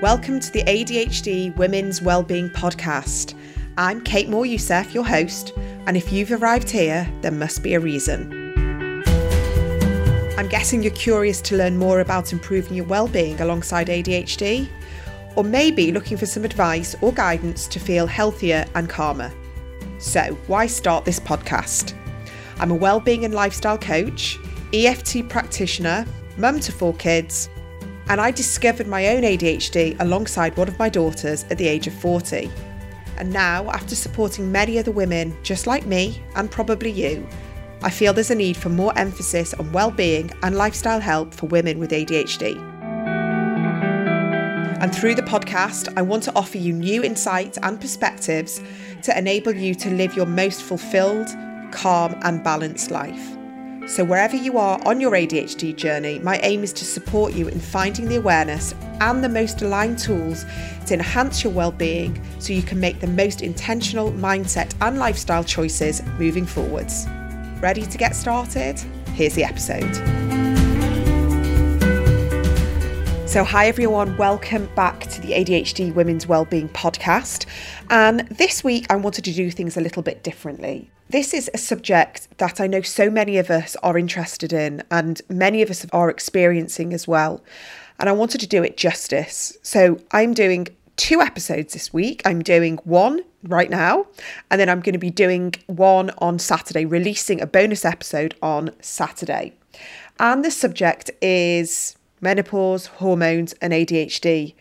Welcome to the ADHD Women's Wellbeing Podcast. I'm Kate Moryoussef, your host, and if you've arrived here, there must be a reason. I'm guessing you're curious to learn more about improving your well-being alongside ADHD, or maybe looking for some advice or guidance to feel healthier and calmer. So, why start this podcast? I'm a well-being and lifestyle coach, EFT practitioner, mum to four kids, and I discovered my own ADHD alongside one of my daughters at the age of 40. And now, after supporting many other women just like me, and probably you, I feel there's a need for more emphasis on well-being and lifestyle help for women with ADHD. And through the podcast, I want to offer you new insights and perspectives to enable you to live your most fulfilled, calm, and balanced life. So, wherever you are on your ADHD journey, my aim is to support you in finding the awareness and the most aligned tools to enhance your well-being so you can make the most intentional mindset and lifestyle choices moving forwards. Ready to get started? Here's the episode. So, hi everyone, welcome back to the ADHD Women's Wellbeing Podcast. And this week I wanted to do things a little bit differently. This is a subject that I know so many of us are interested in and many of us are experiencing as well. And I wanted to do it justice. So I'm doing two episodes this week. I'm doing one right now, and then I'm going to be doing one on Saturday, releasing a bonus episode on Saturday. And the subject is menopause, hormones, and ADHD.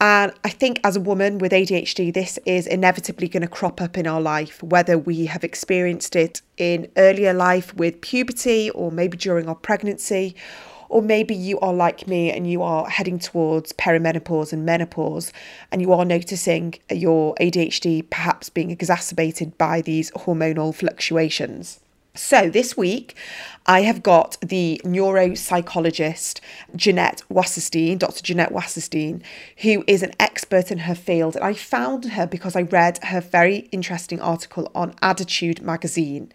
And I think as a woman with ADHD, this is inevitably going to crop up in our life, whether we have experienced it in earlier life with puberty or maybe during our pregnancy, or maybe you are like me and you are heading towards perimenopause and menopause, and you are noticing your ADHD perhaps being exacerbated by these hormonal fluctuations. So, this week I have got the neuropsychologist Jeanette Wasserstein, Dr. Jeanette Wasserstein, who is an expert in her field. And I found her because I read her very interesting article on ADDitude magazine.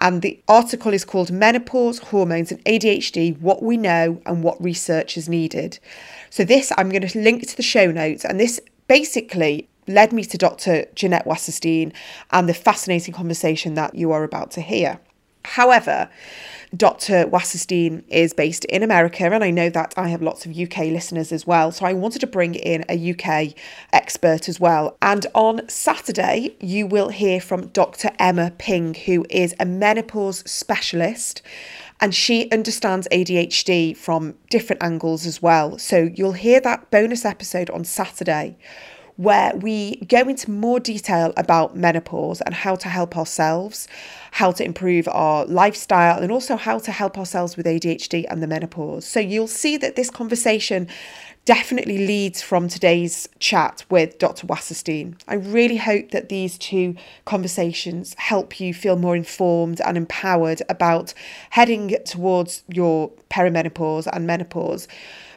And the article is called Menopause, Hormones, and ADHD What We Know and What Research is Needed. So, this I'm going to link to the show notes, and this basically led me to Dr. Jeanette Wasserstein and the fascinating conversation that you are about to hear. However, Dr. Wasserstein is based in America, and I know that I have lots of UK listeners as well. So I wanted to bring in a UK expert as well. And on Saturday, you will hear from Dr. Emma Ping, who is a menopause specialist and she understands ADHD from different angles as well. So you'll hear that bonus episode on Saturday where we go into more detail about menopause and how to help ourselves, how to improve our lifestyle, and also how to help ourselves with ADHD and the menopause. So you'll see that this conversation definitely leads from today's chat with Dr. Wasserstein. I really hope that these two conversations help you feel more informed and empowered about heading towards your perimenopause and menopause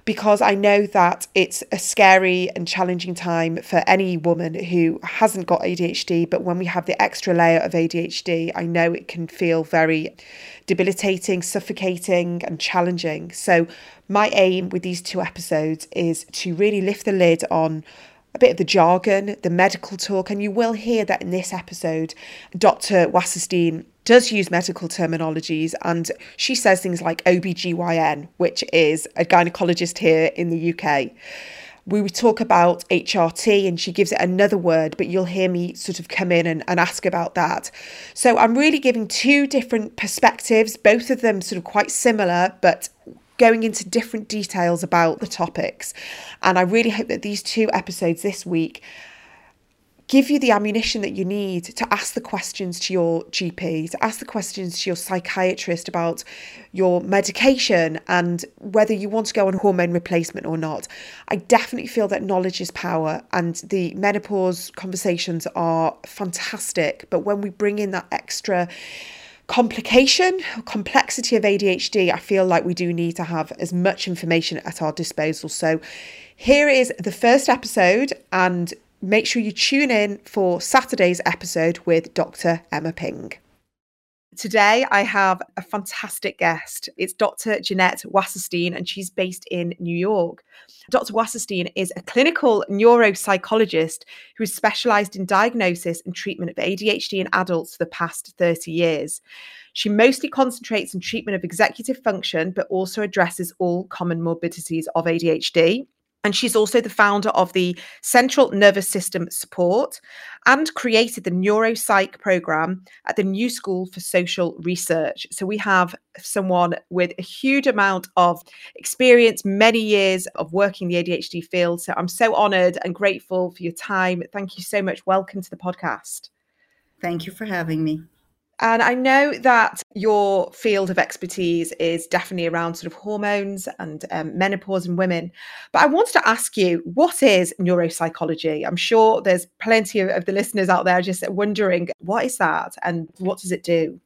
because I know that it's a scary and challenging time for any woman who hasn't got ADHD. But when we have the extra layer of ADHD, I know it can feel very debilitating, suffocating, and challenging. So, my aim with these two episodes is to really lift the lid on a bit of the jargon, the medical talk, and you will hear that in this episode, Dr. Wasserstein does use medical terminologies and she says things like OBGYN, which is a gynecologist here in the UK. We talk about HRT and she gives it another word, but you'll hear me sort of come in and, and ask about that. So I'm really giving two different perspectives, both of them sort of quite similar, but going into different details about the topics. And I really hope that these two episodes this week give you the ammunition that you need to ask the questions to your GP, to ask the questions to your psychiatrist about your medication and whether you want to go on hormone replacement or not. I definitely feel that knowledge is power and the menopause conversations are fantastic. But when we bring in that extra complication, complexity of ADHD, I feel like we do need to have as much information at our disposal. So here is the first episode, and make sure you tune in for Saturday's episode with Dr. Emma Ping. Today, I have a fantastic guest. It's Dr. Jeanette Wasserstein, and she's based in New York. Dr. Wasserstein is a clinical neuropsychologist who has specialized in diagnosis and treatment of ADHD in adults for the past 30 years. She mostly concentrates on treatment of executive function, but also addresses all comorbidities of ADHD. And she's also the founder of the Central Nervous System Support and created the Neuropsych program at the New School for Social Research. So we have someone with a huge amount of experience, many years of working the ADHD field. So I'm so honored and grateful for your time. Thank you so much. Welcome to the podcast. Thank you for having me. And I know that your field of expertise is definitely around sort of hormones and um, menopause in women. But I wanted to ask you, what is neuropsychology? I'm sure there's plenty of, of the listeners out there just wondering, what is that and what does it do?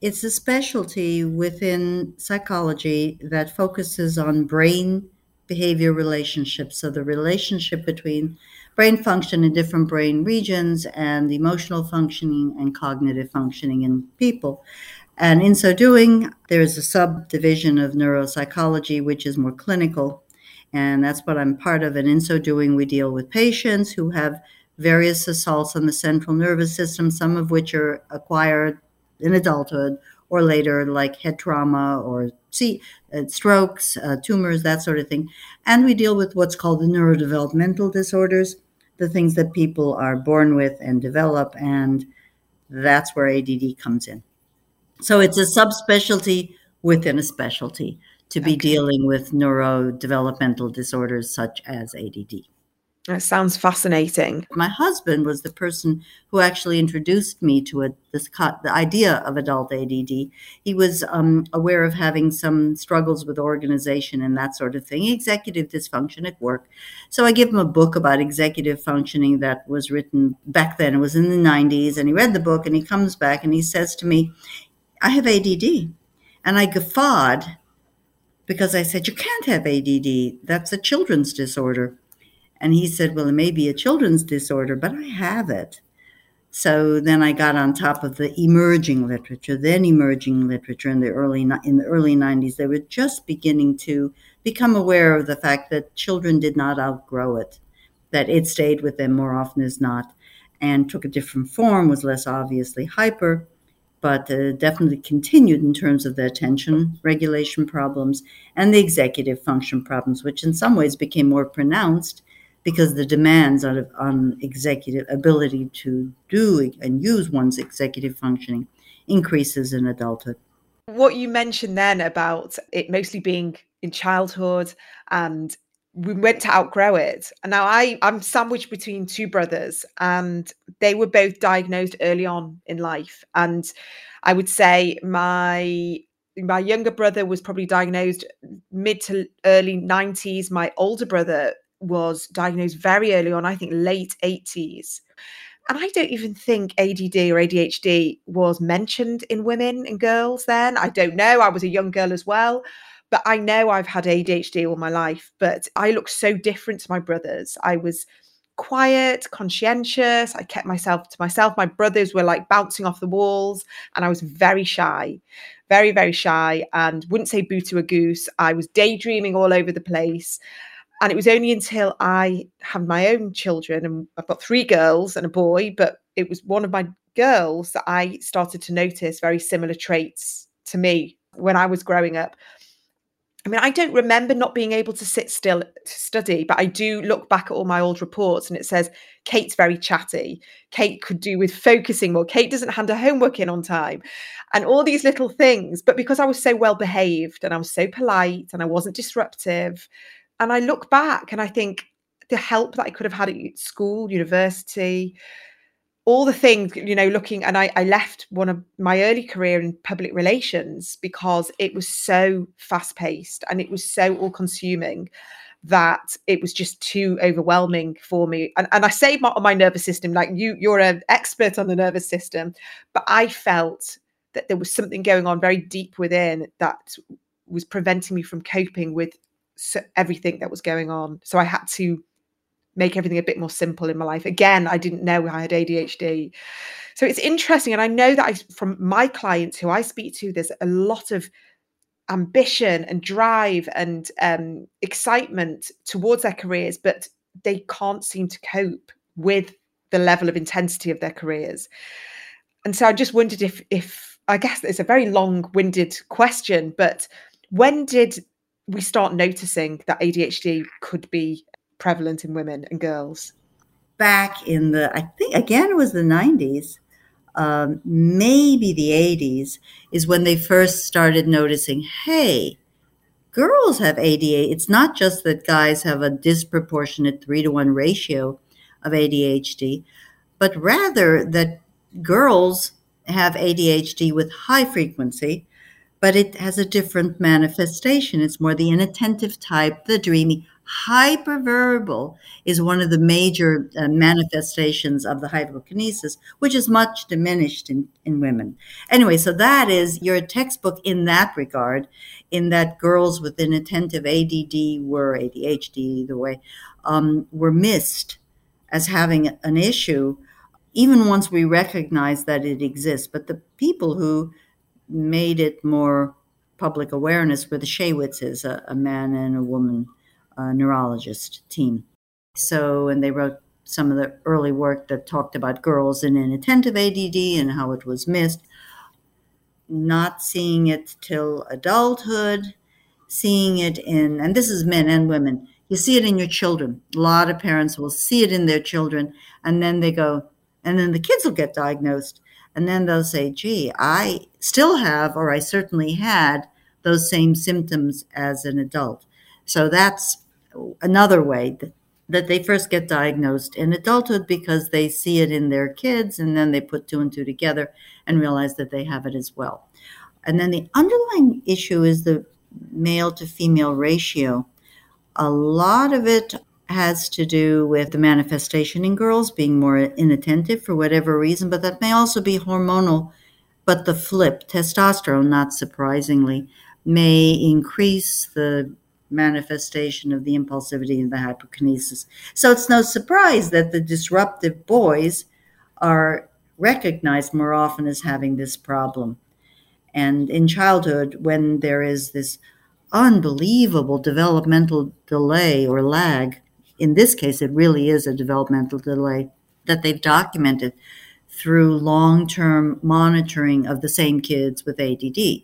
It's a specialty within psychology that focuses on brain behavior relationships. So the relationship between brain function in different brain regions and emotional functioning and cognitive functioning in people. And in so doing, there is a subdivision of neuropsychology, which is more clinical. And that's what I'm part of. And in so doing, we deal with patients who have various assaults on the central nervous system, some of which are acquired in adulthood or later, like head trauma or see uh, strokes, uh, tumors, that sort of thing. And we deal with what's called the neurodevelopmental disorders, the things that people are born with and develop, and that's where ADD comes in. So it's a subspecialty within a specialty to be okay. dealing with neurodevelopmental disorders such as ADD. That sounds fascinating. My husband was the person who actually introduced me to a, this the idea of adult ADD. He was um, aware of having some struggles with organization and that sort of thing, executive dysfunction at work. So I gave him a book about executive functioning that was written back then. It was in the 90s, and he read the book and he comes back and he says to me, "I have ADD," and I guffawed because I said, "You can't have ADD. That's a children's disorder." And he said, Well, it may be a children's disorder, but I have it. So then I got on top of the emerging literature, then emerging literature in the early in the early 90s. They were just beginning to become aware of the fact that children did not outgrow it, that it stayed with them more often as not, and took a different form, was less obviously hyper, but uh, definitely continued in terms of the attention regulation problems and the executive function problems, which in some ways became more pronounced because the demands on, on executive ability to do and use one's executive functioning increases in adulthood. What you mentioned then about it mostly being in childhood and we went to outgrow it. And now I, I'm sandwiched between two brothers, and they were both diagnosed early on in life. And I would say my my younger brother was probably diagnosed mid to early 90s. My older brother was diagnosed very early on, I think late 80s. And I don't even think ADD or ADHD was mentioned in women and girls then. I don't know. I was a young girl as well. But I know I've had ADHD all my life, but I look so different to my brothers. I was quiet, conscientious. I kept myself to myself. My brothers were like bouncing off the walls, and I was very shy, very, very shy, and wouldn't say boo to a goose. I was daydreaming all over the place. And it was only until I had my own children, and I've got three girls and a boy, but it was one of my girls that I started to notice very similar traits to me when I was growing up. I mean, I don't remember not being able to sit still to study, but I do look back at all my old reports and it says Kate's very chatty. Kate could do with focusing more. Kate doesn't hand her homework in on time and all these little things. But because I was so well behaved and I was so polite and I wasn't disruptive, and I look back and I think the help that I could have had at school, university, all the things, you know, looking, and I, I left one of my early career in public relations because it was so fast paced and it was so all consuming that it was just too overwhelming for me. And, and I say my, my nervous system, like you, you're an expert on the nervous system, but I felt that there was something going on very deep within that was preventing me from coping with everything that was going on. So I had to make everything a bit more simple in my life. Again, I didn't know I had ADHD. So it's interesting. And I know that I, from my clients who I speak to, there's a lot of ambition and drive and um, excitement towards their careers, but they can't seem to cope with the level of intensity of their careers. And so I just wondered if, if I guess it's a very long-winded question, but when did we start noticing that ADHD could be prevalent in women and girls? Back in the, I think again, it was the 90s, um, maybe the 80s, is when they first started noticing hey, girls have ADHD. It's not just that guys have a disproportionate three to one ratio of ADHD, but rather that girls have ADHD with high frequency, but it has a different manifestation. It's more the inattentive type, the dreamy. Hyperverbal is one of the major uh, manifestations of the hyperkinesis, which is much diminished in, in women. Anyway, so that is your textbook in that regard, in that girls with inattentive ADD were ADHD, either way, um, were missed as having an issue, even once we recognize that it exists. But the people who made it more public awareness were the Shaywitzes, a, a man and a woman uh, neurologist team. So, and they wrote some of the early work that talked about girls in inattentive ADD and how it was missed. Not seeing it till adulthood, seeing it in, and this is men and women, you see it in your children. A lot of parents will see it in their children, and then they go, and then the kids will get diagnosed. And then they'll say, gee, I still have, or I certainly had, those same symptoms as an adult. So that's another way that, that they first get diagnosed in adulthood because they see it in their kids and then they put two and two together and realize that they have it as well. And then the underlying issue is the male to female ratio. A lot of it has to do with the manifestation in girls being more inattentive for whatever reason, but that may also be hormonal. But the flip, testosterone, not surprisingly, may increase the manifestation of the impulsivity and the hyperkinesis. So it's no surprise that the disruptive boys are recognized more often as having this problem. And in childhood, when there is this unbelievable developmental delay or lag, in this case, it really is a developmental delay that they've documented through long term monitoring of the same kids with ADD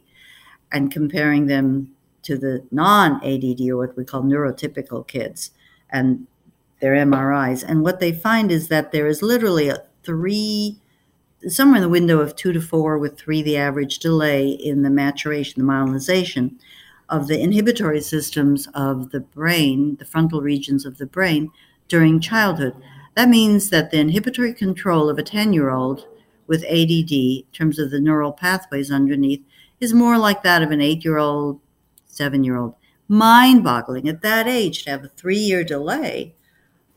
and comparing them to the non ADD or what we call neurotypical kids and their MRIs. And what they find is that there is literally a three, somewhere in the window of two to four, with three the average delay in the maturation, the myelinization of the inhibitory systems of the brain, the frontal regions of the brain during childhood. That means that the inhibitory control of a 10 year old with ADD, in terms of the neural pathways underneath, is more like that of an eight year old, seven year old. Mind boggling at that age to have a three year delay.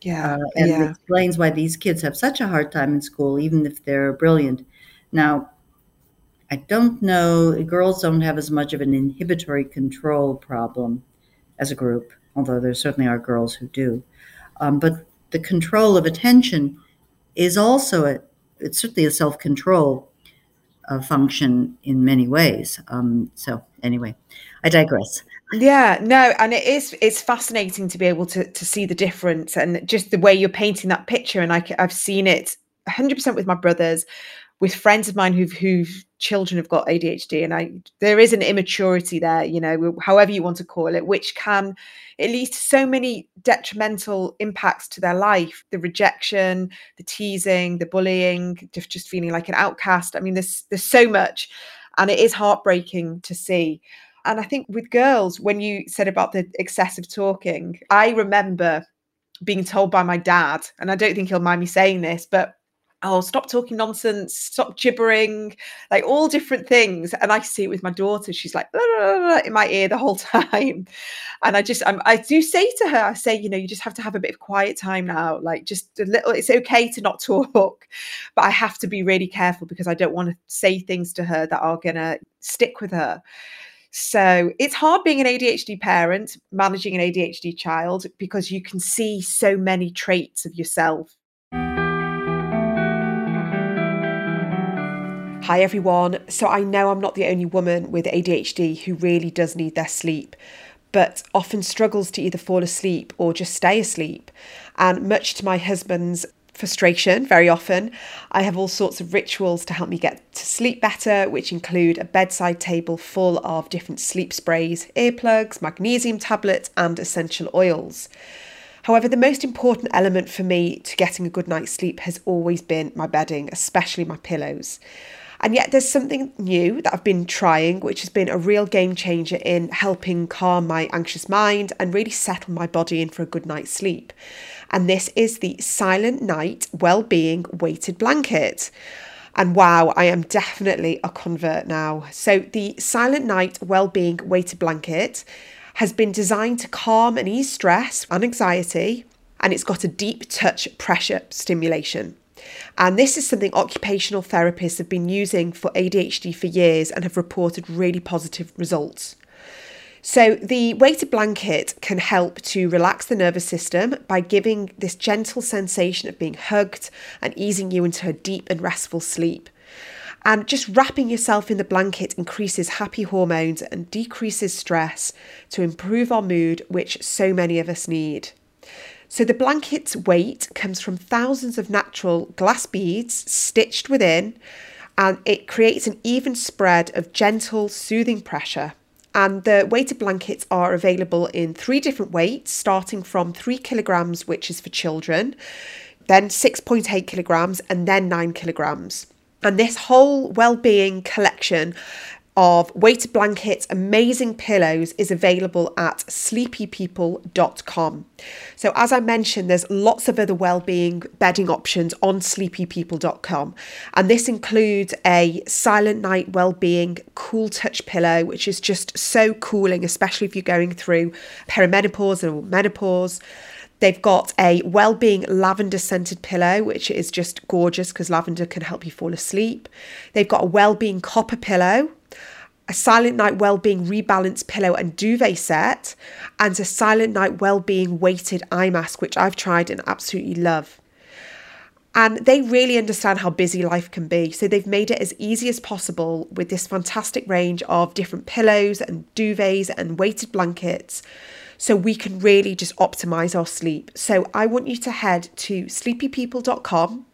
Yeah. Uh, and yeah. it explains why these kids have such a hard time in school, even if they're brilliant. Now, I don't know, girls don't have as much of an inhibitory control problem as a group, although there certainly are girls who do. Um, but the control of attention is also a, it's certainly a self control uh, function in many ways. Um, so anyway, I digress. Yeah, no, and it is it's fascinating to be able to to see the difference and just the way you're painting that picture. And I, I've seen it 100% with my brothers, with friends of mine who've who've children have got ADHD, and I there is an immaturity there, you know, however you want to call it, which can it leads to so many detrimental impacts to their life: the rejection, the teasing, the bullying, just just feeling like an outcast. I mean, there's there's so much, and it is heartbreaking to see. And I think with girls, when you said about the excessive talking, I remember being told by my dad, and I don't think he'll mind me saying this, but oh, stop talking nonsense, stop gibbering, like all different things. And I see it with my daughter. She's like blah, blah, blah, in my ear the whole time. And I just, I'm, i do say to her, I say, you know, you just have to have a bit of quiet time now. Like just a little, it's okay to not talk, but I have to be really careful because I don't want to say things to her that are going to stick with her. So it's hard being an ADHD parent, managing an ADHD child, because you can see so many traits of yourself. Hi everyone. So I know I'm not the only woman with ADHD who really does need their sleep, but often struggles to either fall asleep or just stay asleep. And much to my husband's frustration very often. I have all sorts of rituals to help me get to sleep better, which include a bedside table full of different sleep sprays, earplugs, magnesium tablets, and essential oils. However, the most important element for me to getting a good night's sleep has always been my bedding, especially my pillows. And yet, there's something new that I've been trying, which has been a real game changer in helping calm my anxious mind and really settle my body in for a good night's sleep and this is the Silentnight Wellbeing Weighted Blanket. And wow, I am definitely a convert now. So, the Silentnight Wellbeing Weighted Blanket has been designed to calm and ease stress and anxiety, and it's got a deep touch pressure stimulation. And this is something occupational therapists have been using for ADHD for years and have reported really positive results. So, the weighted blanket can help to relax the nervous system by giving this gentle sensation of being hugged and easing you into a deep and restful sleep. And just wrapping yourself in the blanket increases happy hormones and decreases stress to improve our mood, which so many of us need. So, the blanket's weight comes from thousands of natural glass beads stitched within, and it creates an even spread of gentle, soothing pressure and the weighted blankets are available in three different weights, starting from three kilograms, which is for children, then 6.8 kilograms, and then nine kilograms. And this whole well-being collection of weighted blankets, amazing pillows is available at sleepypeople.com. So, as I mentioned, there's lots of other well-being bedding options on sleepypeople.com, and this includes a Silentnight Well-being Cool Touch pillow, which is just so cooling, especially if you're going through perimenopause or menopause. They've got a well-being lavender scented pillow, which is just gorgeous because lavender can help you fall asleep. They've got a well-being copper pillow, a Silentnight Wellbeing Rebalance pillow and duvet set, and a Silentnight Wellbeing weighted eye mask, which I've tried and absolutely love. And they really understand how busy life can be. So they've made it as easy as possible with this fantastic range of different pillows and duvets and weighted blankets so we can really just optimize our sleep. So I want you to head to sleepypeople.com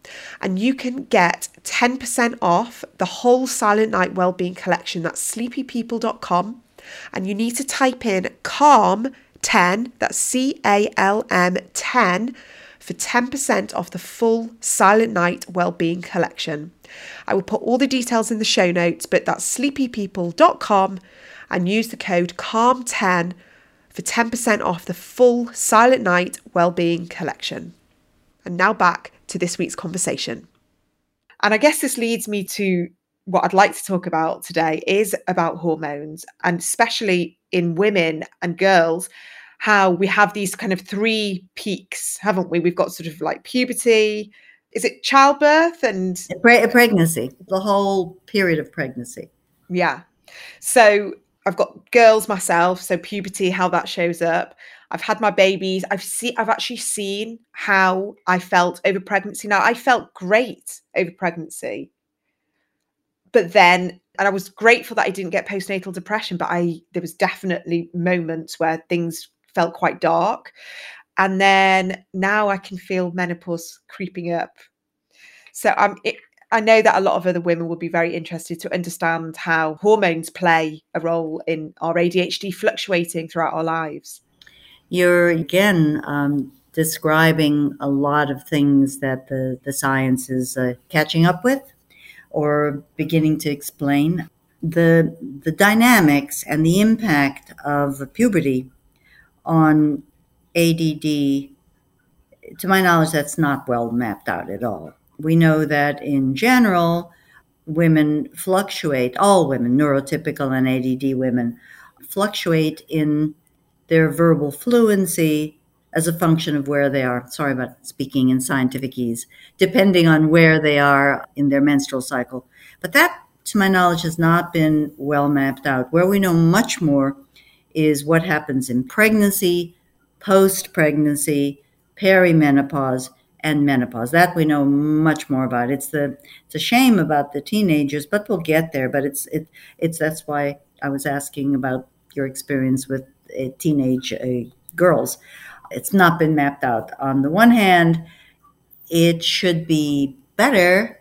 and you can get 10% off the whole Silentnight Wellbeing collection. That's sleepypeople.com. And you need to type in calm 10, that's C A L M 10 for 10% off the full Silentnight Wellbeing collection. I will put all the details in the show notes, but that's sleepypeople.com and use the code CALM10 for 10% off the full Silentnight Wellbeing collection. And now back to this week's conversation. And I guess this leads me to what I'd like to talk about today is about hormones and especially in women and girls how we have these kind of three peaks, haven't we? We've got sort of like puberty, is it childbirth and Pre- pregnancy, the whole period of pregnancy. Yeah. So I've got girls myself, so puberty, how that shows up. I've had my babies. I've seen I've actually seen how I felt over pregnancy. Now I felt great over pregnancy. But then and I was grateful that I didn't get postnatal depression, but I there was definitely moments where things felt quite dark. And then now I can feel menopause creeping up. So I'm it, I know that a lot of other women would be very interested to understand how hormones play a role in our ADHD fluctuating throughout our lives. You're again um, describing a lot of things that the, the science is uh, catching up with or beginning to explain. The, the dynamics and the impact of puberty on ADD, to my knowledge, that's not well mapped out at all we know that in general, women fluctuate, all women, neurotypical and ADD women, fluctuate in their verbal fluency as a function of where they are. Sorry about speaking in scientific ease, depending on where they are in their menstrual cycle. But that to my knowledge, has not been well mapped out. Where we know much more is what happens in pregnancy, post pregnancy, perimenopause, and menopause. That we know much more about. It's the it's a shame about the teenagers, but we'll get there. But it's it it's that's why I was asking about your experience with uh, teenage uh, girls. It's not been mapped out. On the one hand, it should be better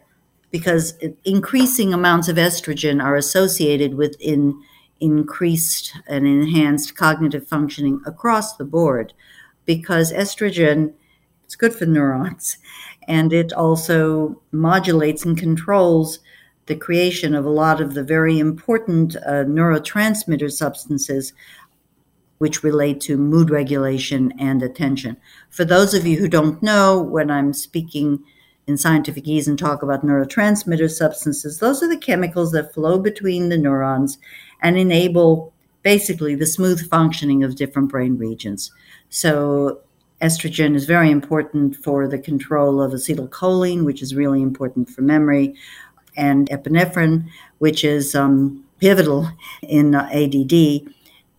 because increasing amounts of estrogen are associated with in increased and enhanced cognitive functioning across the board because estrogen it's good for neurons and it also modulates and controls the creation of a lot of the very important uh, neurotransmitter substances which relate to mood regulation and attention. For those of you who don't know, when I'm speaking in scientific ease and talk about neurotransmitter substances, those are the chemicals that flow between the neurons and enable basically the smooth functioning of different brain regions. So, estrogen is very important for the control of acetylcholine, which is really important for memory, and epinephrine, which is um, pivotal in uh, ADD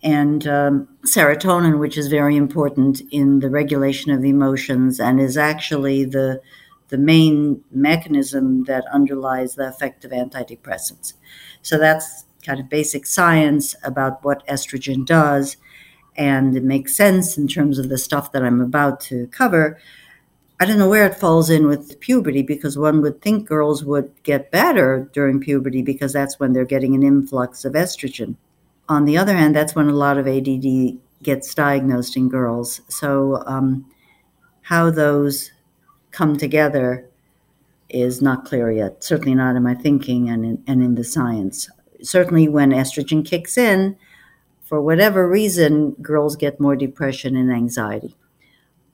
and um, serotonin, which is very important in the regulation of emotions and is actually the the main mechanism that underlies the effect of antidepressants. So that's kind of basic science about what estrogen does, and it makes sense in terms of the stuff that I'm about to cover. I don't know where it falls in with puberty because one would think girls would get better during puberty because that's when they're getting an influx of estrogen on the other hand, that's when a lot of ADD gets diagnosed in girls. So, um, how those come together is not clear yet. Certainly not in my thinking and in, and in the science. Certainly, when estrogen kicks in, for whatever reason, girls get more depression and anxiety.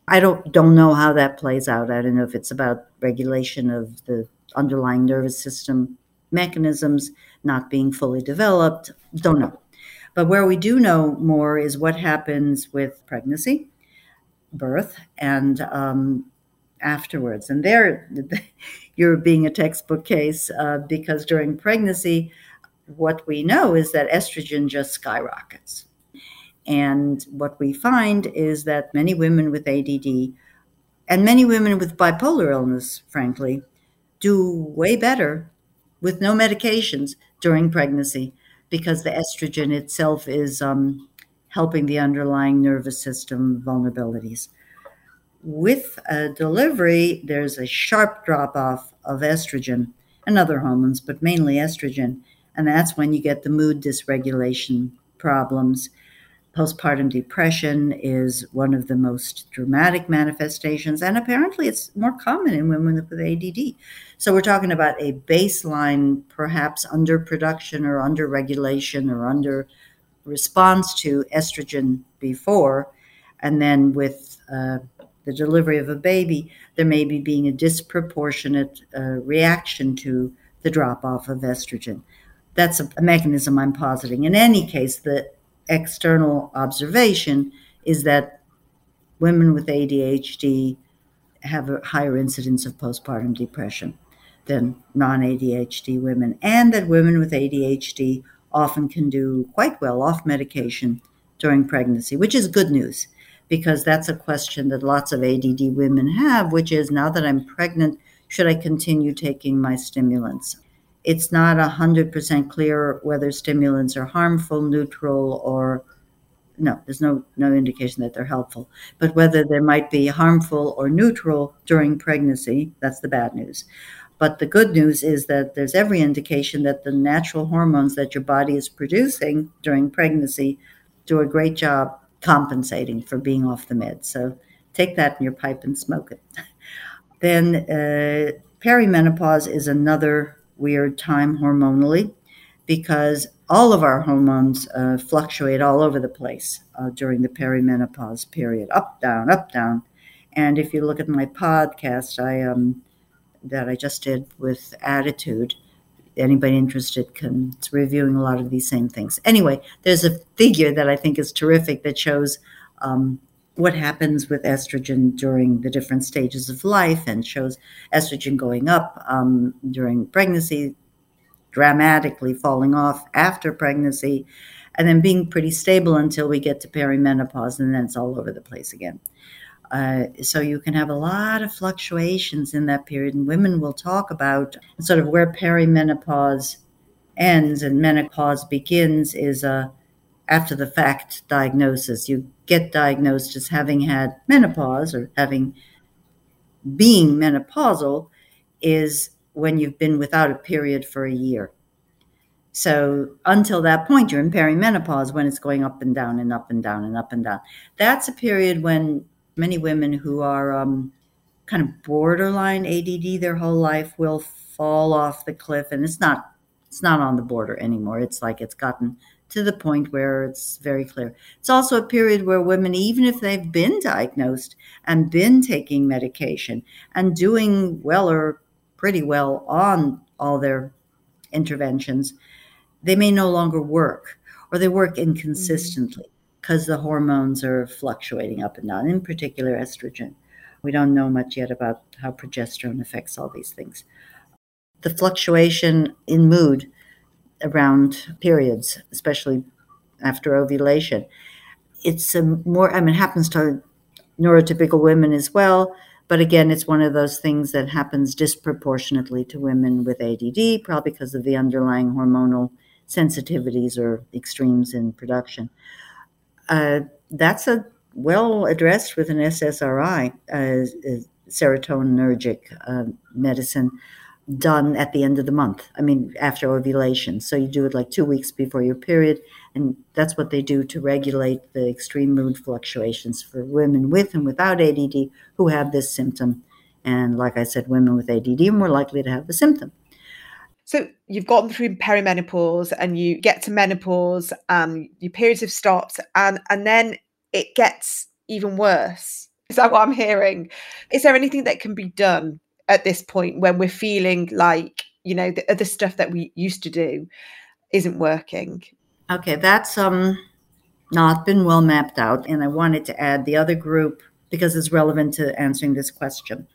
I don't don't know how that plays out. I don't know if it's about regulation of the underlying nervous system mechanisms not being fully developed. Don't know. But where we do know more is what happens with pregnancy, birth, and um, afterwards. And there, you're being a textbook case uh, because during pregnancy, what we know is that estrogen just skyrockets. And what we find is that many women with ADD and many women with bipolar illness, frankly, do way better with no medications during pregnancy because the estrogen itself is um, helping the underlying nervous system vulnerabilities. With delivery, there's a sharp drop off of estrogen and other hormones, but mainly estrogen. And that's when you get the mood dysregulation problems postpartum depression is one of the most dramatic manifestations, and apparently it's more common in women with ADD. So we're talking about a baseline, perhaps underproduction or underregulation or under response to estrogen before, and then with uh, the delivery of a baby, there may be being a disproportionate uh, reaction to the drop off of estrogen. That's a, mechanism I'm positing. In any case, the external observation is that women with ADHD have a higher incidence of postpartum depression than non ADHD women, and that women with ADHD often can do quite well off medication during pregnancy, which is good news because that's a question that lots of ADD women have, which is now that I'm pregnant, should I continue taking my stimulants? It's not 100% clear whether stimulants are harmful, neutral, or no, there's no, no indication that they're helpful. But whether they might be harmful or neutral during pregnancy, that's the bad news. But the good news is that there's every indication that the natural hormones that your body is producing during pregnancy do a great job compensating for being off the meds. So take that in your pipe and smoke it. then uh, perimenopause is another weird time hormonally because all of our hormones uh, fluctuate all over the place uh, during the perimenopause period up down up down. And if you look at my podcast i um, that i just did with ADDitude anybody interested can it's reviewing a lot of these same things. Anyway there's a figure that i think is terrific that shows um, what happens with estrogen during the different stages of life and shows estrogen going up um, during pregnancy, dramatically falling off after pregnancy and then being pretty stable until we get to perimenopause and then it's all over the place again. Uh, so you can have a lot of fluctuations in that period, and women will talk about sort of where perimenopause ends and menopause begins is a after the fact diagnosis. You get diagnosed as having had menopause or having being menopausal is when you've been without a period for a year. So until that point, you're in perimenopause when it's going up and down and up and down and up and down. That's a period when many women who are um, kind of borderline ADD their whole life will fall off the cliff, and it's not it's not on the border anymore. It's like it's gotten to the point where it's very clear. It's also a period where women, even if they've been diagnosed and been taking medication and doing well or pretty well on all their interventions, they may no longer work or they work inconsistently because mm-hmm. the hormones are fluctuating up and down, in particular estrogen. We don't know much yet about how progesterone affects all these things. The fluctuation in mood around periods, especially after ovulation. It's a more, I mean, it happens to neurotypical women as well. But again, it's one of those things that happens disproportionately to women with ADD, probably because of the underlying hormonal sensitivities or extremes in production. Uh, that's a well addressed with an SSRI, uh, uh, medicine done at the end of the month. I mean, after ovulation. So you do it like two weeks before your period. And that's what they do to regulate the extreme mood fluctuations for women with and without ADD who have this symptom. And like I said, women with ADD are more likely to have the symptom. So you've gotten through perimenopause and you get to menopause and your periods have stopped and, and then it gets even worse. Is that what I'm hearing? Is there anything that can be done at this point when we're feeling like you know the other stuff that we used to do isn't working. Okay that's um not been well mapped out and i wanted to add the other group because it's relevant to answering this question.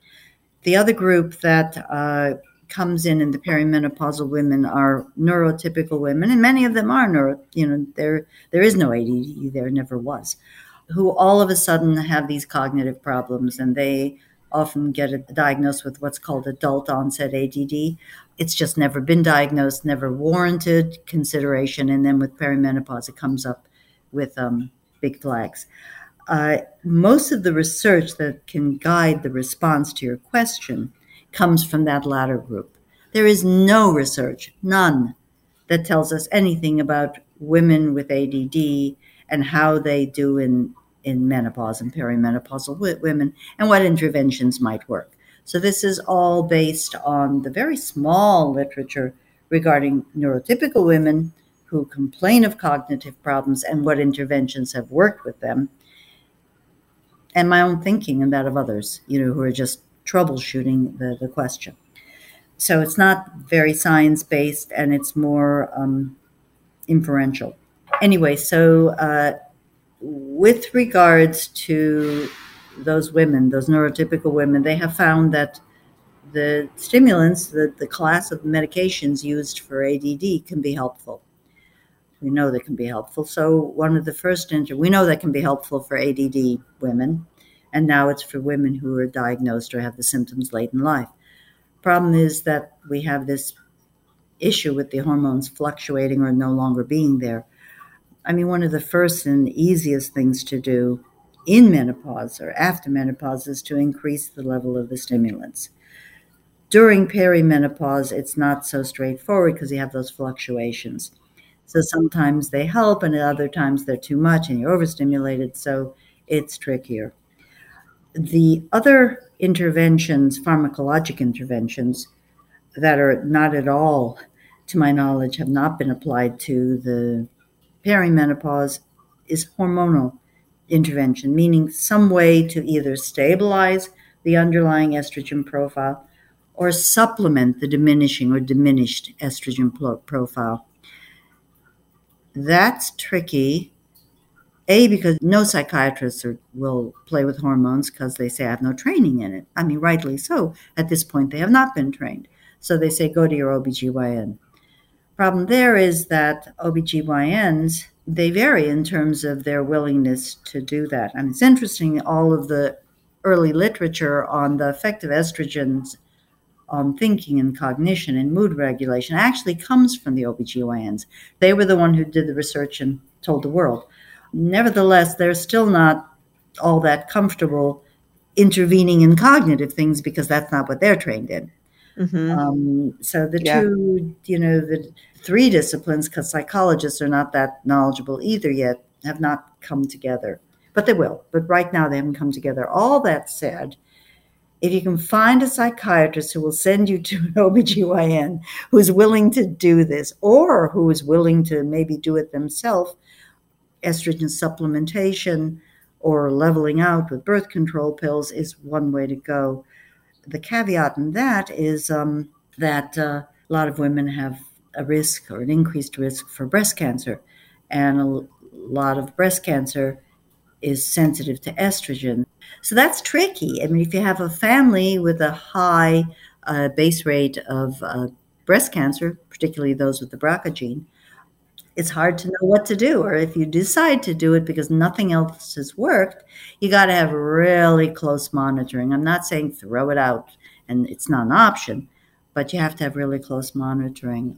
The other group that uh, comes in in the perimenopausal women are neurotypical women and many of them are neuro you know there there is no add there never was who all of a sudden have these cognitive problems and they often get diagnosed with what's called adult onset ADD. It's just never been diagnosed, never warranted consideration. And then with perimenopause, it comes up with um, big flags. Uh, most of the research that can guide the response to your question comes from that latter group. There is no research, none, that tells us anything about women with ADD and how they do in in menopause and perimenopausal women and what interventions might work. So, this is all based on the very small literature regarding neurotypical women who complain of cognitive problems and what interventions have worked with them, and my own thinking and that of others, you know, who are just troubleshooting the, the question. So, it's not very science based and it's more um, inferential. Anyway, so uh, with regards to those women, those neurotypical women, they have found that the stimulants, the, the class of medications used for ADD, can be helpful. We know they can be helpful. So, one of the first, inter- we know that can be helpful for ADD women, and now it's for women who are diagnosed or have the symptoms late in life. Problem is that we have this issue with the hormones fluctuating or no longer being there. I mean, one of the first and easiest things to do in menopause or after menopause is to increase the level of the stimulants. During perimenopause, it's not so straightforward because you have those fluctuations. So sometimes they help, and at other times they're too much and you're overstimulated. So it's trickier. The other interventions, pharmacologic interventions, that are not at all, to my knowledge, have not been applied to the perimenopause is hormonal intervention, meaning some way to either stabilize the underlying estrogen profile or supplement the diminishing or diminished estrogen profile. That's tricky. A, because no psychiatrists are, will play with hormones because they say I have no training in it. I mean, rightly so. At this point, they have not been trained. So they say go to your OBGYN. Problem there is that OBGYNs, they vary in terms of their willingness to do that. And it's interesting, all of the early literature on the effect of estrogens on thinking and cognition and mood regulation actually comes from the OBGYNs. They were the one who did the research and told the world. Nevertheless, they're still not all that comfortable intervening in cognitive things because that's not what they're trained in. Mm-hmm. Um, so the yeah. two, you know, the three disciplines, because psychologists are not that knowledgeable either yet, have not come together. But they will. But right now they haven't come together. All that said, if you can find a psychiatrist who will send you to an OBGYN who's willing to do this or who is willing to maybe do it themselves, estrogen supplementation or leveling out with birth control pills is one way to go. The caveat in that is um, that uh, a lot of women have a risk or an increased risk for breast cancer, and a lot of breast cancer is sensitive to estrogen. So that's tricky. I mean, if you have a family with a high uh, base rate of uh, breast cancer, particularly those with the BRCA gene, it's hard to know what to do. Or if you decide to do it because nothing else has worked, you got to have really close monitoring. I'm not saying throw it out and it's not an option, but you have to have really close monitoring.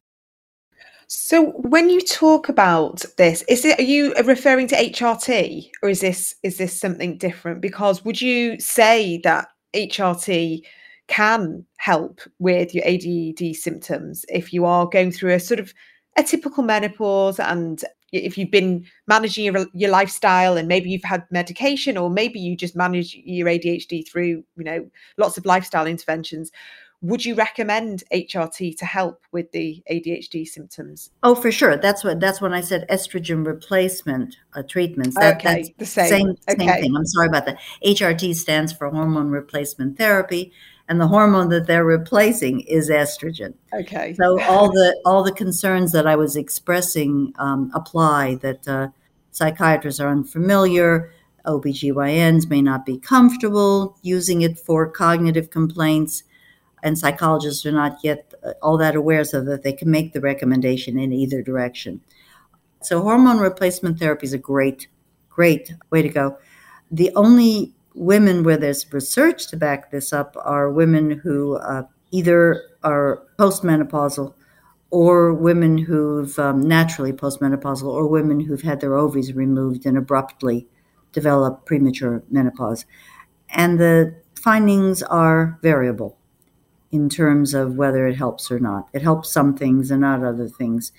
So when you talk about this, is it are you referring to HRT or is this is this something different? Because would you say that HRT can help with your ADD symptoms if you are going through a sort of a typical menopause and if you've been managing your, your lifestyle and maybe you've had medication or maybe you just manage your ADHD through you know lots of lifestyle interventions would you recommend HRT to help with the ADHD symptoms? Oh, for sure. That's what that's when I said estrogen replacement uh, treatments. That, okay, that's the same. Same, okay. same thing. I'm sorry about that. HRT stands for hormone replacement therapy, and the hormone that they're replacing is estrogen. Okay. So all the all the concerns that I was expressing um, apply. That uh, psychiatrists are unfamiliar. OBGYNs may not be comfortable using it for cognitive complaints and psychologists are not yet uh, all that aware so that they can make the recommendation in either direction. So, hormone replacement therapy is a great, great way to go. The only women where there's research to back this up are women who uh, either are postmenopausal or women who've um, naturally postmenopausal or women who've had their ovaries removed and abruptly develop premature menopause. And the findings are variable in terms of whether it helps or not. It helps some things and not other things.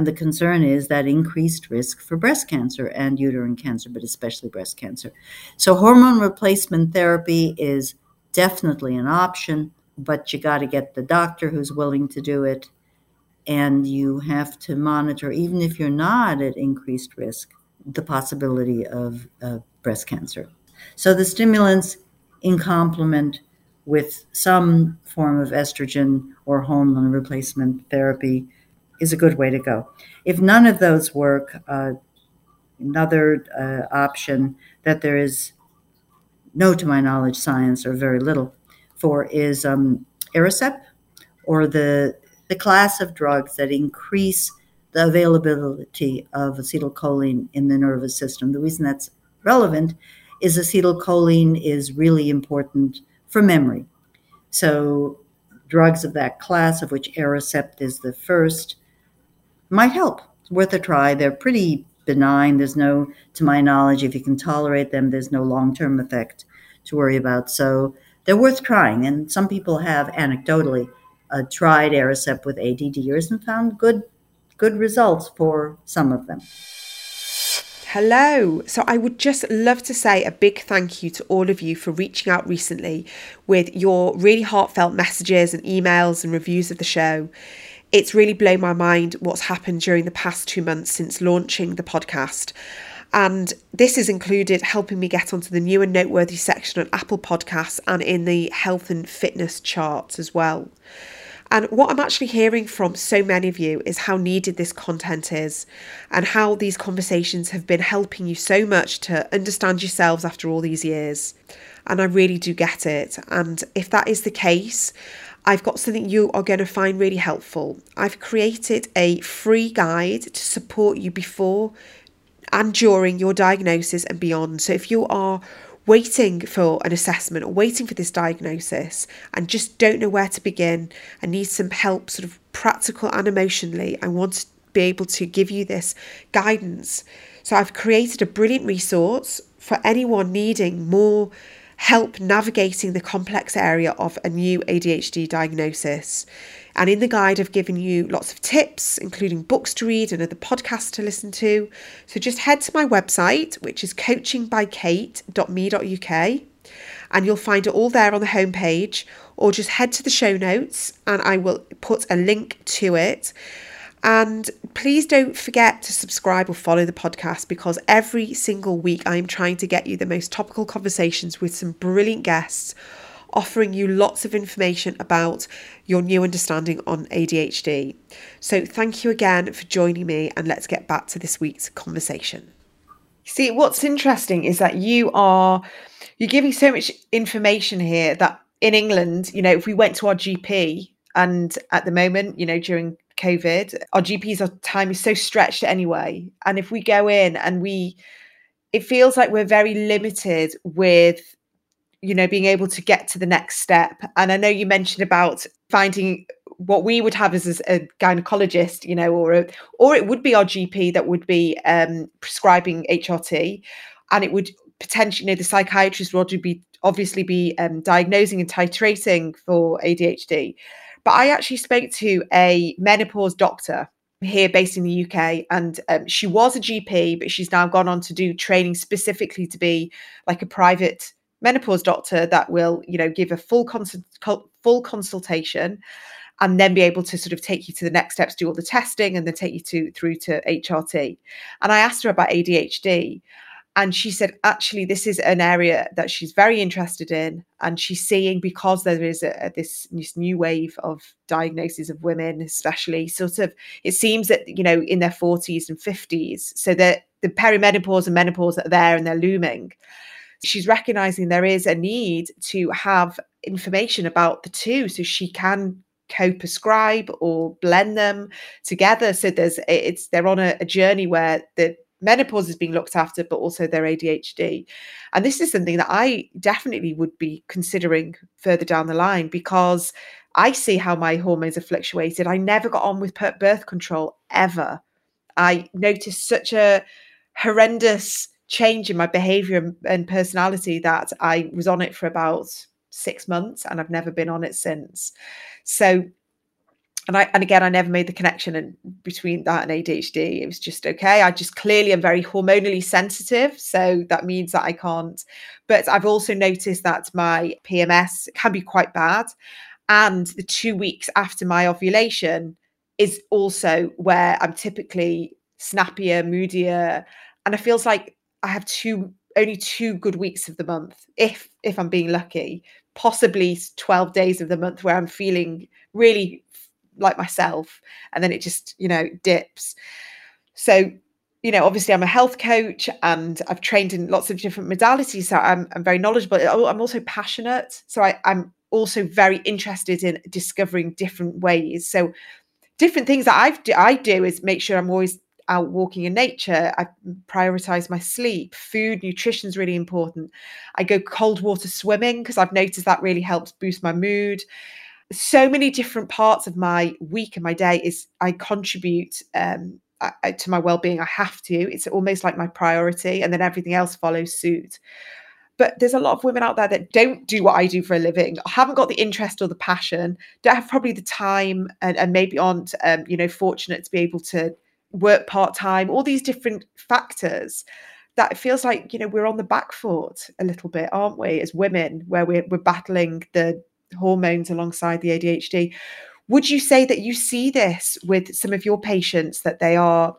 And the concern is that increased risk for breast cancer and uterine cancer, but especially breast cancer. So, hormone replacement therapy is definitely an option, but you got to get the doctor who's willing to do it. And you have to monitor, even if you're not at increased risk, the possibility of, of breast cancer. So, the stimulants in complement with some form of estrogen or hormone replacement therapy is a good way to go. If none of those work, uh, another uh, option that there is no, to my knowledge, science or very little for is um, or the the class of drugs that increase the availability of acetylcholine in the nervous system. The reason that's relevant is acetylcholine is really important for memory. So, drugs of that class, of which Aricept is the first, might help. It's worth a try. They're pretty benign. There's no, to my knowledge, if you can tolerate them, there's no long term effect to worry about. So, they're worth trying. And some people have anecdotally uh, tried Aricept with ADDers and found good good results for some of them. Hello. So, I would just love to say a big thank you to all of you for reaching out recently with your really heartfelt messages and emails and reviews of the show. It's really blown my mind what's happened during the past two months since launching the podcast. And this has included helping me get onto the new and noteworthy section on Apple Podcasts and in the health and fitness charts as well. And what I'm actually hearing from so many of you is how needed this content is and how these conversations have been helping you so much to understand yourselves after all these years. And I really do get it. And if that is the case, I've got something you are going to find really helpful. I've created a free guide to support you before and during your diagnosis and beyond. So if you are waiting for an assessment or waiting for this diagnosis and just don't know where to begin and need some help, sort of practical and emotionally, I want to be able to give you this guidance. So I've created a brilliant resource for anyone needing more help navigating the complex area of a new ADHD diagnosis. And in the guide, I've given you lots of tips, including books to read and other podcasts to listen to. So just head to my website, which is coachingbykate.me.uk, and you'll find it all there on the homepage, or just head to the show notes and I will put a link to it. And please don't forget to subscribe or follow the podcast because every single week I'm trying to get you the most topical conversations with some brilliant guests, offering you lots of information about your new understanding on ADHD. So thank you again for joining me, and let's get back to this week's conversation. See, what's interesting is that you are you're giving so much information here that in England, you know, if we went to our GP and at the moment, you know, during COVID, our GPs, our time is so stretched anyway. And if we go in and we, it feels like we're very limited with, you know, being able to get to the next step. And I know you mentioned about finding what we would have as a gynecologist, you know, or a, or it would be our GP that would be um, prescribing HRT, and it would potentially, you know, the psychiatrist would be obviously be um, diagnosing and titrating for ADHD. But I actually spoke to a menopause doctor here based in the UK and um, she was a GP but she's now gone on to do training specifically to be like a private menopause doctor that will you know give a full full consultation and then be able to sort of take you to the next steps do all the testing and then take you to through to HRT and I asked her about ADHD and she said, actually, this is an area that she's very interested in. And she's seeing because there is a, this, this new wave of diagnoses of women, especially sort of, it seems that, you know, in their 40s and 50s. So that the perimenopause and menopause are there and they're looming. She's recognizing there is a need to have information about the two so she can co-prescribe or blend them together so there's it's they're on a, a journey where the menopause is being looked after, but also their ADHD. And this is something that I definitely would be considering further down the line because I see how my hormones have fluctuated. I never got on with birth control ever. I noticed such a horrendous change in my behavior and personality that I was on it for about six months and I've never been on it since. So and I and again I never made the connection in, between that and ADHD. It was just okay. I just clearly am very hormonally sensitive, so that means that I can't. But I've also noticed that my PMS can be quite bad, and the two weeks after my ovulation is also where I'm typically snappier, moodier, and it feels like I have two only two good weeks of the month, if if I'm being lucky. Possibly 12 days of the month where I'm feeling really like myself and then it just you know dips. So you know obviously i'm a health coach and i've trained in lots of different modalities so i'm, I'm very knowledgeable i'm also passionate. So I, i'm also very interested in discovering different ways. So different things that i've i do is make sure i'm always out walking in nature. I prioritize my sleep. Food nutrition is really important. I go cold water swimming because i've noticed that really helps boost my mood so many different parts of my week and my day is I contribute um, to my well-being. I have to. It's almost like my priority, and then everything else follows suit. But there's a lot of women out there that don't do what I do for a living, haven't got the interest or the passion, don't have probably the time, and, and maybe aren't, um, you know, fortunate to be able to work part time. All these different factors that it feels like you know we're on the back foot a little bit, aren't we, as women, where we're we're battling the hormones alongside the ADHD. Would you say that you see this with some of your patients that they are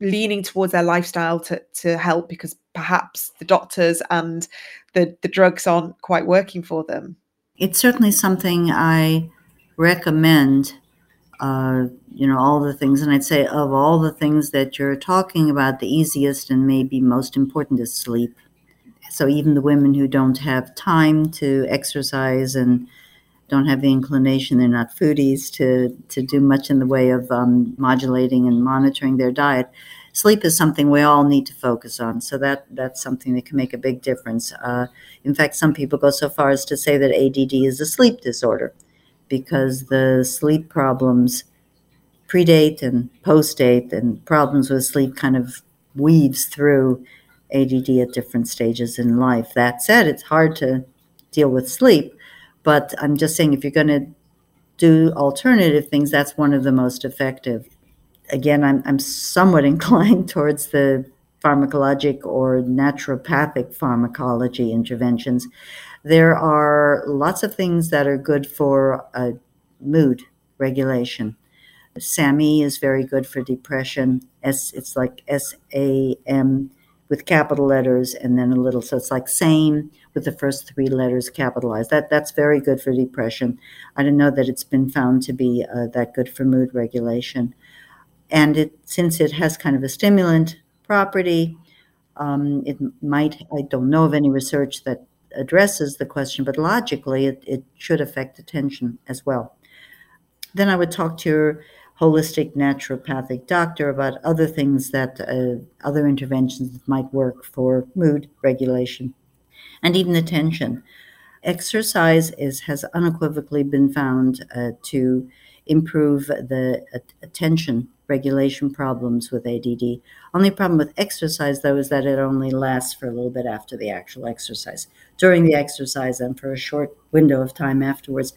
leaning towards their lifestyle to, to help because perhaps the doctors and the, the drugs aren't quite working for them? It's certainly something I recommend. Uh, you know, all the things, and I'd say of all the things that you're talking about, the easiest and maybe most important is sleep so even the women who don't have time to exercise and don't have the inclination, they're not foodies to, to do much in the way of um, modulating and monitoring their diet. Sleep is something we all need to focus on. So that that's something that can make a big difference. Uh, in fact, some people go so far as to say that ADD is a sleep disorder because the sleep problems predate and postdate and problems with sleep kind of weaves through ADD at different stages in life. That said, it's hard to deal with sleep, but I'm just saying if you're going to do alternative things, that's one of the most effective. Again, I'm, I'm somewhat inclined towards the pharmacologic or naturopathic pharmacology interventions. There are lots of things that are good for uh, mood regulation. SAMe is very good for depression. S, it's like S A M with capital letters and then a little. So it's like same with the first three letters capitalized. That that's very good for depression. I don't know that it's been found to be uh, that good for mood regulation. And it since it has kind of a stimulant property, um, it might. I don't know of any research that addresses the question, but logically, it, it should affect attention as well. Then I would talk to your holistic naturopathic doctor about other things that uh, other interventions might work for mood regulation and even attention. Exercise is has unequivocally been found uh, to improve the attention regulation problems with ADD. Only problem with exercise, though, is that it only lasts for a little bit after the actual exercise. During the exercise and for a short window of time afterwards,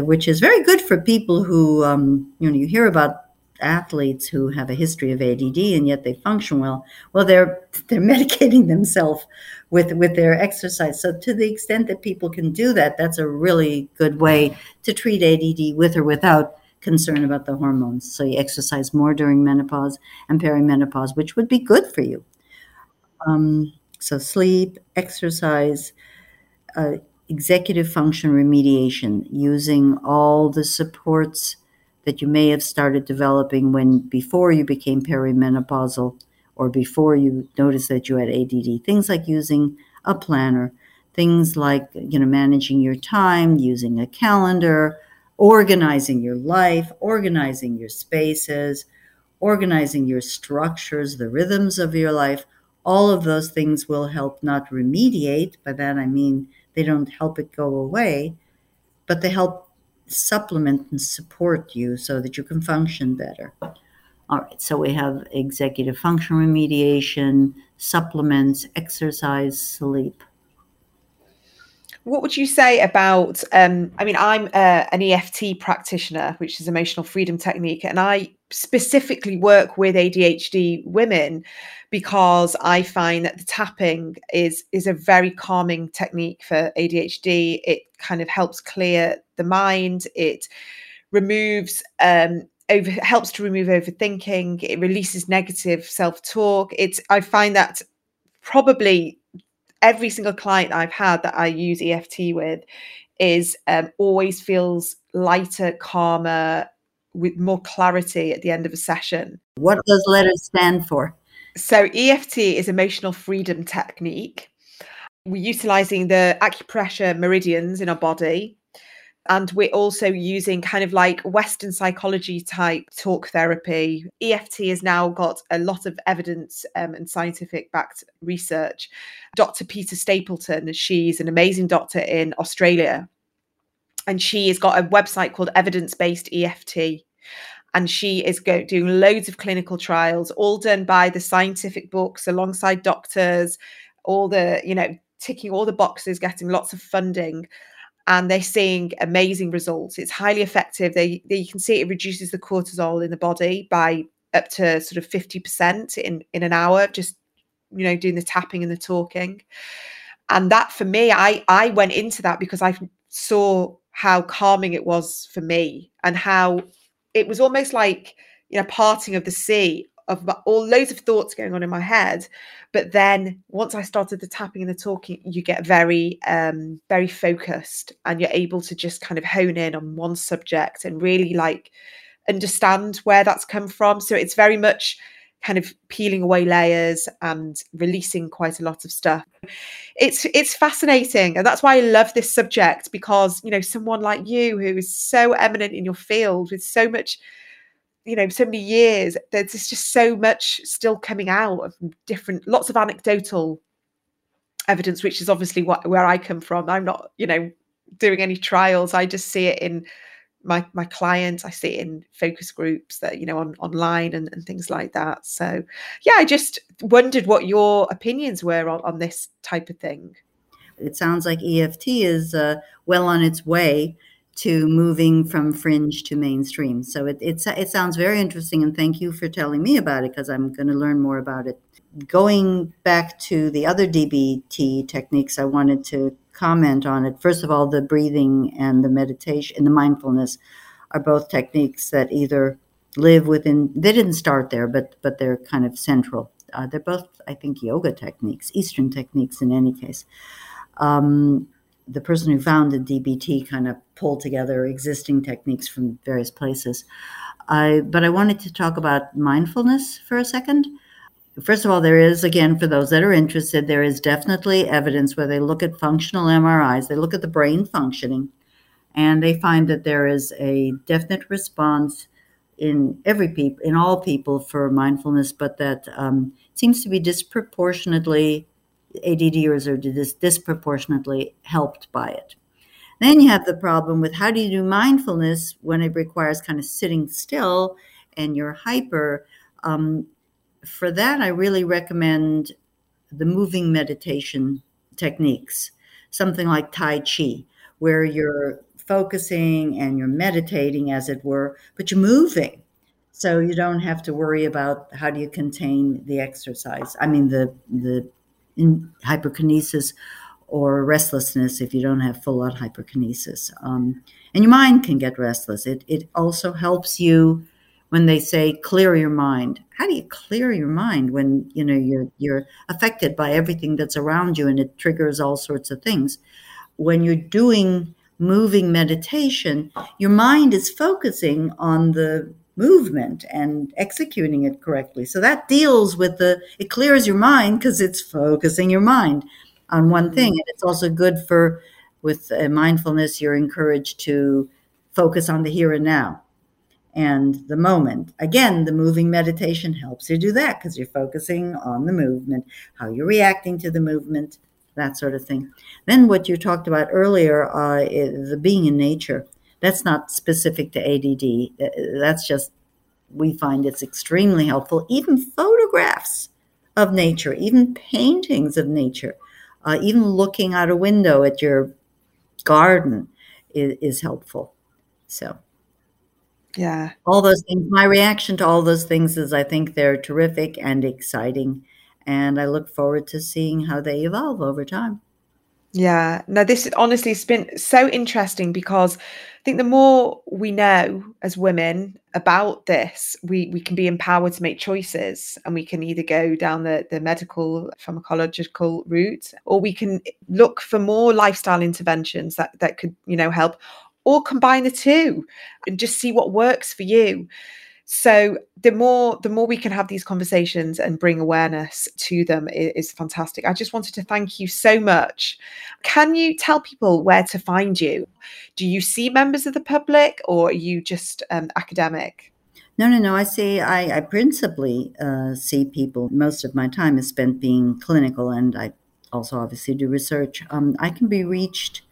which is very good for people who, um, you know, you hear about athletes who have a history of ADD and yet they function well. Well, they're they're medicating themselves with with their exercise. So to the extent that people can do that, that's a really good way to treat ADD with or without concern about the hormones. So you exercise more during menopause and perimenopause, which would be good for you. Um, so sleep, exercise. Uh, executive function remediation using all the supports that you may have started developing when before you became perimenopausal or before you noticed that you had ADD. Things like using a planner, things like you know managing your time, using a calendar, organizing your life, organizing your spaces, organizing your structures, the rhythms of your life. All of those things will help not remediate, by that I mean they don't help it go away, but they help supplement and support you so that you can function better. All right, so we have executive function remediation, supplements, exercise, sleep. What would you say about? Um, I mean, I'm uh, an EFT practitioner, which is emotional freedom technique, and I specifically work with ADHD women because I find that the tapping is is a very calming technique for ADHD. It kind of helps clear the mind. It removes um, over helps to remove overthinking. It releases negative self talk. It's I find that probably every single client I've had that I use EFT with is um, always feels lighter, calmer, with more clarity at the end of a session. What does letters stand for? So EFT is emotional freedom technique. We're utilizing the acupressure meridians in our body and we're also using kind of like Western psychology type talk therapy. EFT has now got a lot of evidence um, and scientific backed research. Dr. Peta Stapleton, she's an amazing doctor in Australia, and she has got a website called Evidence Based EFT. And she is go- doing loads of clinical trials, all done by the scientific books alongside doctors, all the, you know, ticking all the boxes, getting lots of funding and they're seeing amazing results. It's highly effective. They, they you can see it reduces the cortisol in the body by up to sort of 50% in in an hour just you know doing the tapping and the talking. And that for me I I went into that because I saw how calming it was for me and how it was almost like you know parting of the sea of all loads of thoughts going on in my head. But then once i started the tapping and the talking you get very um very focused and you're able to just kind of hone in on one subject and really like understand where that's come from. So it's very much kind of peeling away layers and releasing quite a lot of stuff. It's it's fascinating, and that's why I love this subject because you know someone like you who is so eminent in your field with so much you know so many years there's just so much still coming out of different lots of anecdotal evidence which is obviously what where i come from i'm not you know doing any trials i just see it in my my clients i see in focus groups that you know on online and, and things like that so yeah i just wondered what your opinions were on, on this type of thing it sounds like eft is uh, well on its way to moving from fringe to mainstream. So it, it, it sounds very interesting, and thank you for telling me about it because I'm going to learn more about it. Going back to the other DBT techniques, I wanted to comment on it. First of all, the breathing and the meditation and the mindfulness are both techniques that either live within. They didn't start there, but but they're kind of central. Uh, they're both, I think, yoga techniques, Eastern techniques in any case. Um, the person who founded DBT kind of pulled together existing techniques from various places. I, but I wanted to talk about mindfulness for a second. First of all, there is, again, for those that are interested, there is definitely evidence where they look at functional MRIs, they look at the brain functioning, and they find that there is a definite response in every people, in all people for mindfulness, but that um, seems to be disproportionately ADDers are dis- disproportionately helped by it. Then you have the problem with how do you do mindfulness when it requires kind of sitting still and you're hyper. Um, for that, I really recommend the moving meditation techniques, something like Tai Chi, where you're focusing and you're meditating, as it were, but you're moving. So you don't have to worry about how do you contain the exercise. I mean, the the in hyperkinesis or restlessness if you don't have full on hyperkinesis. Um, and your mind can get restless. It, it also helps you when they say clear your mind. How do you clear your mind when you know you're you're affected by everything that's around you and it triggers all sorts of things? When you're doing moving meditation, your mind is focusing on the movement and executing it correctly. So that deals with the, it clears your mind because it's focusing your mind on one thing. Mm-hmm. And it's also good for, with uh, mindfulness, you're encouraged to focus on the here and now and the moment. Again, the moving meditation helps you do that because you're focusing on the movement, how you're reacting to the movement, that sort of thing. Then, what you talked about earlier, uh, the being in nature. That's not specific to ADD. Uh, that's just, we find it's extremely helpful. Even photographs of nature, even paintings of nature, uh, even looking out a window at your garden is, is helpful. So, yeah. All those things. My reaction to all those things is I think they're terrific and exciting. And I look forward to seeing how they evolve over time. Yeah, no, this honestly has been so interesting because I think the more we know as women about this, we we can be empowered to make choices, and we can either go down the the medical pharmacological route, or we can look for more lifestyle interventions that that could you know help, or combine the two, and just see what works for you so the more the more we can have these conversations and bring awareness to them is, is, fantastic i just wanted to thank you so much can you tell people where to find you do you see members of the public or are you just um, academic no, no, no. I see. I, I principally uh, see people. Most of my time is spent being clinical, and I also obviously do research. Um, I can be reached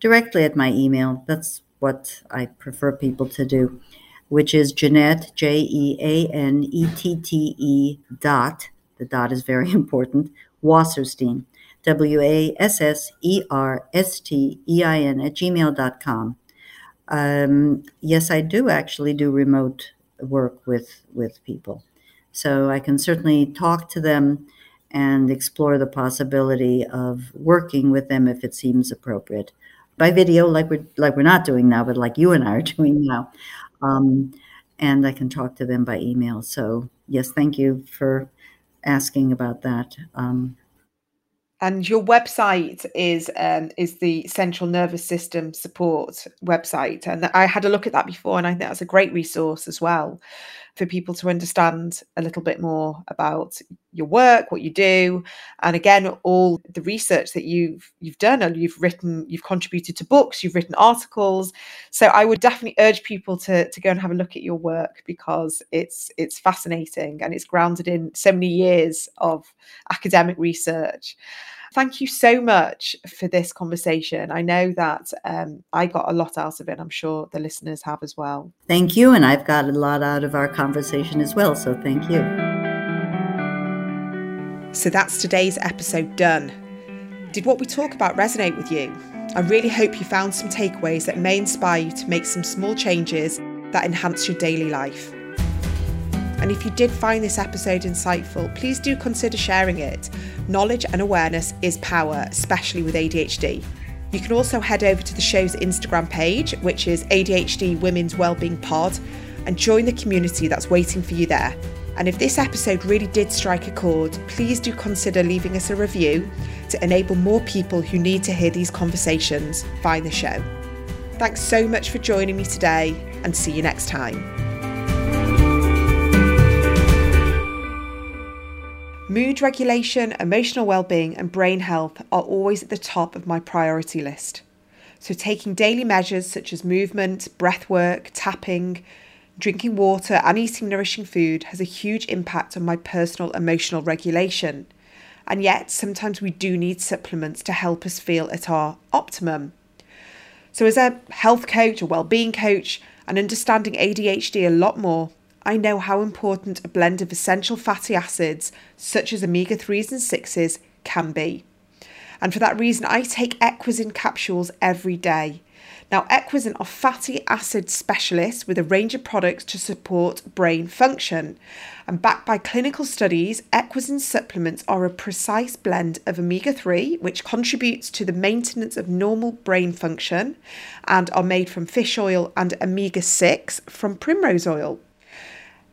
directly at my email. That's what I prefer people to do which is Jeanette, J E A N E T T E dot, the dot is very important, Wasserstein, W A S S E R S T E I N at gmail.com. Um, yes, I do actually do remote work with, with people. So I can certainly talk to them and explore the possibility of working with them if it seems appropriate by video like we're like we're not doing now but like you and I are doing now um, and I can talk to them by email. So, yes, thank you for asking about that. Um, and your website is um, is the Central Nervous System Support website, and I had a look at that before, and I think that's a great resource as well for people to understand a little bit more about your work, what you do, and again, all the research that you've you've done and you've written, you've contributed to books, you've written articles. So I would definitely urge people to to go and have a look at your work because it's it's fascinating and it's grounded in so many years of academic research. Thank you so much for this conversation. I know that um, I got a lot out of it. I'm sure the listeners have as well. Thank you. And I've got a lot out of our conversation as well. So thank you. So that's today's episode done. Did what we talk about resonate with you? I really hope you found some takeaways that may inspire you to make some small changes that enhance your daily life. And if you did find this episode insightful, please do consider sharing it. Knowledge and awareness is power, especially with ADHD. You can also head over to the show's Instagram page, which is ADHD Women's Wellbeing Pod, and join the community that's waiting for you there. And if this episode really did strike a chord, please do consider leaving us a review to enable more people who need to hear these conversations find the show. Thanks so much for joining me today, and see you next time. Mood regulation, emotional well-being and brain health are always at the top of my priority list. So taking daily measures such as movement, breath work, tapping, drinking water and eating nourishing food has a huge impact on my personal emotional regulation. And yet sometimes we do need supplements to help us feel at our optimum. So as a health coach, a well-being coach, and understanding ADHD a lot more, I know how important a blend of essential fatty acids, such as omega 3s and 6s, can be. And for that reason, I take Equazen capsules every day. Now, Equazen are fatty acid specialists with a range of products to support brain function. And backed by clinical studies, Equazen supplements are a precise blend of omega 3, which contributes to the maintenance of normal brain function, and are made from fish oil and omega 6 from primrose oil.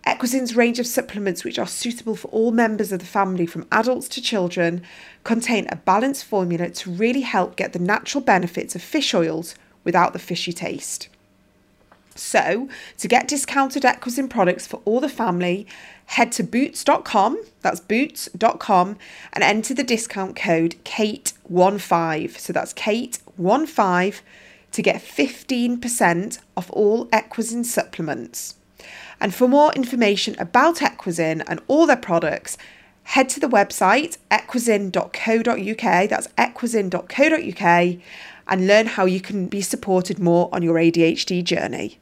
Equazen's range of supplements, which are suitable for all members of the family from adults to children, contain a balanced formula to really help get the natural benefits of fish oils without the fishy taste. So, to get discounted Equazen products for all the family, head to boots.com, that's boots.com, and enter the discount code KATE15. So that's KATE15 to get 15% off all Equazen supplements. And for more information about Equazen and all their products, head to the website equazen.co.uk, that's equazen.co.uk, and learn how you can be supported more on your ADHD journey.